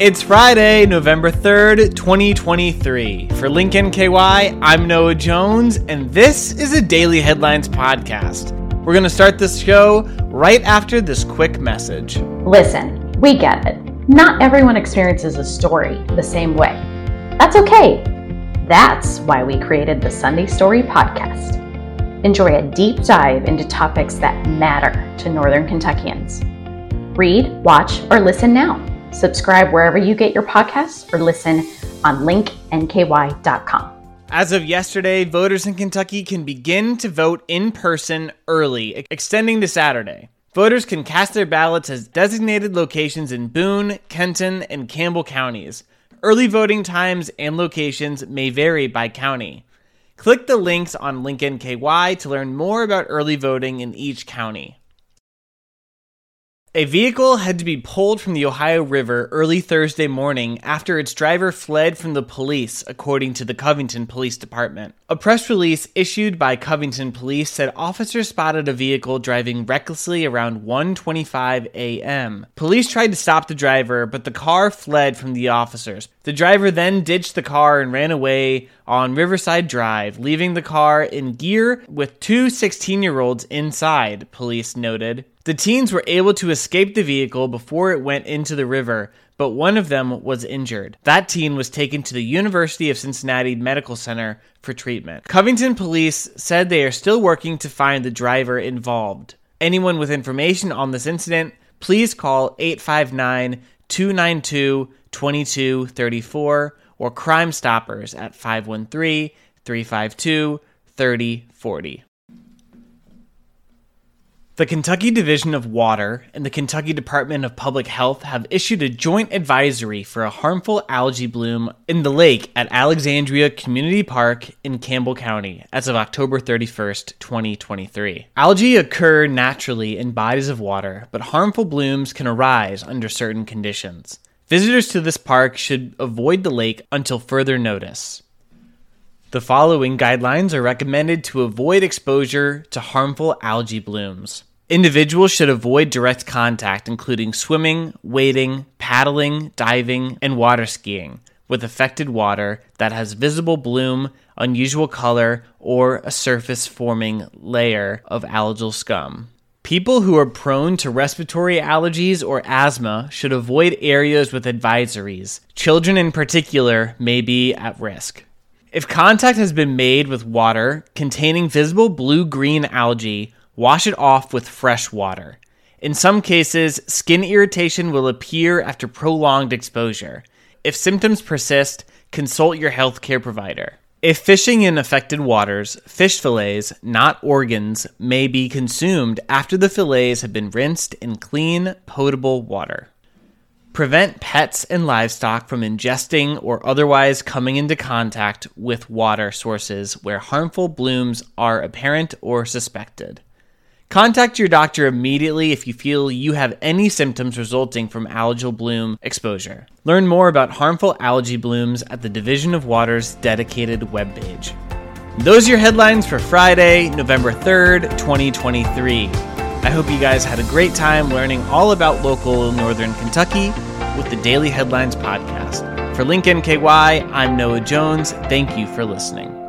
It's Friday, November 3rd, 2023. For Link NKY, I'm Noah Jones, and this is a Daily Headlines podcast. We're going to start this show right after this quick message. Listen, we get it. Not everyone experiences a story the same way. That's okay. That's why we created the Sunday Story podcast. Enjoy a deep dive into topics that matter to Northern Kentuckians. Read, watch, or listen now. Subscribe wherever you get your podcasts or listen on linknky.com. As of yesterday, voters in Kentucky can begin to vote in person early, extending to Saturday. Voters can cast their ballots at designated locations in Boone, Kenton, and Campbell counties. Early voting times and locations may vary by county. Click the links on Link NKY to learn more about early voting in each county. A vehicle had to be pulled from the Ohio River early Thursday morning after its driver fled from the police, according to the Covington Police Department. A press release issued by Covington Police said officers spotted a vehicle driving recklessly around 1:25 a.m. Police tried to stop the driver, but the car fled from the officers. The driver then ditched the car and ran away on Riverside Drive, leaving the car in gear with two 16-year-olds inside, police noted. The teens were able to escape the vehicle before it went into the river, but one of them was injured. That teen was taken to the University of Cincinnati Medical Center for treatment. Covington police said they are still working to find the driver involved. Anyone with information on this incident, please call 859 292 2234 or Crime Stoppers at 513 352 3040. The Kentucky Division of Water and the Kentucky Department of Public Health have issued a joint advisory for a harmful algae bloom in the lake at Alexandria Community Park in Campbell County as of October 31st, 2023. Algae occur naturally in bodies of water, but harmful blooms can arise under certain conditions. Visitors to this park should avoid the lake until further notice. The following guidelines are recommended to avoid exposure to harmful algae blooms. Individuals should avoid direct contact, including swimming, wading, paddling, diving, and water skiing, with affected water that has visible bloom, unusual color, or a surface forming layer of algal scum. People who are prone to respiratory allergies or asthma should avoid areas with advisories. Children, in particular, may be at risk. If contact has been made with water containing visible blue green algae, Wash it off with fresh water. In some cases, skin irritation will appear after prolonged exposure. If symptoms persist, consult your healthcare provider. If fishing in affected waters, fish fillets, not organs, may be consumed after the fillets have been rinsed in clean, potable water. Prevent pets and livestock from ingesting or otherwise coming into contact with water sources where harmful blooms are apparent or suspected. Contact your doctor immediately if you feel you have any symptoms resulting from algal bloom exposure. Learn more about harmful algae blooms at the Division of Water's dedicated webpage. Those are your headlines for Friday, November 3rd, 2023. I hope you guys had a great time learning all about local Northern Kentucky with the Daily Headlines podcast. For Link NKY, I'm Noah Jones. Thank you for listening.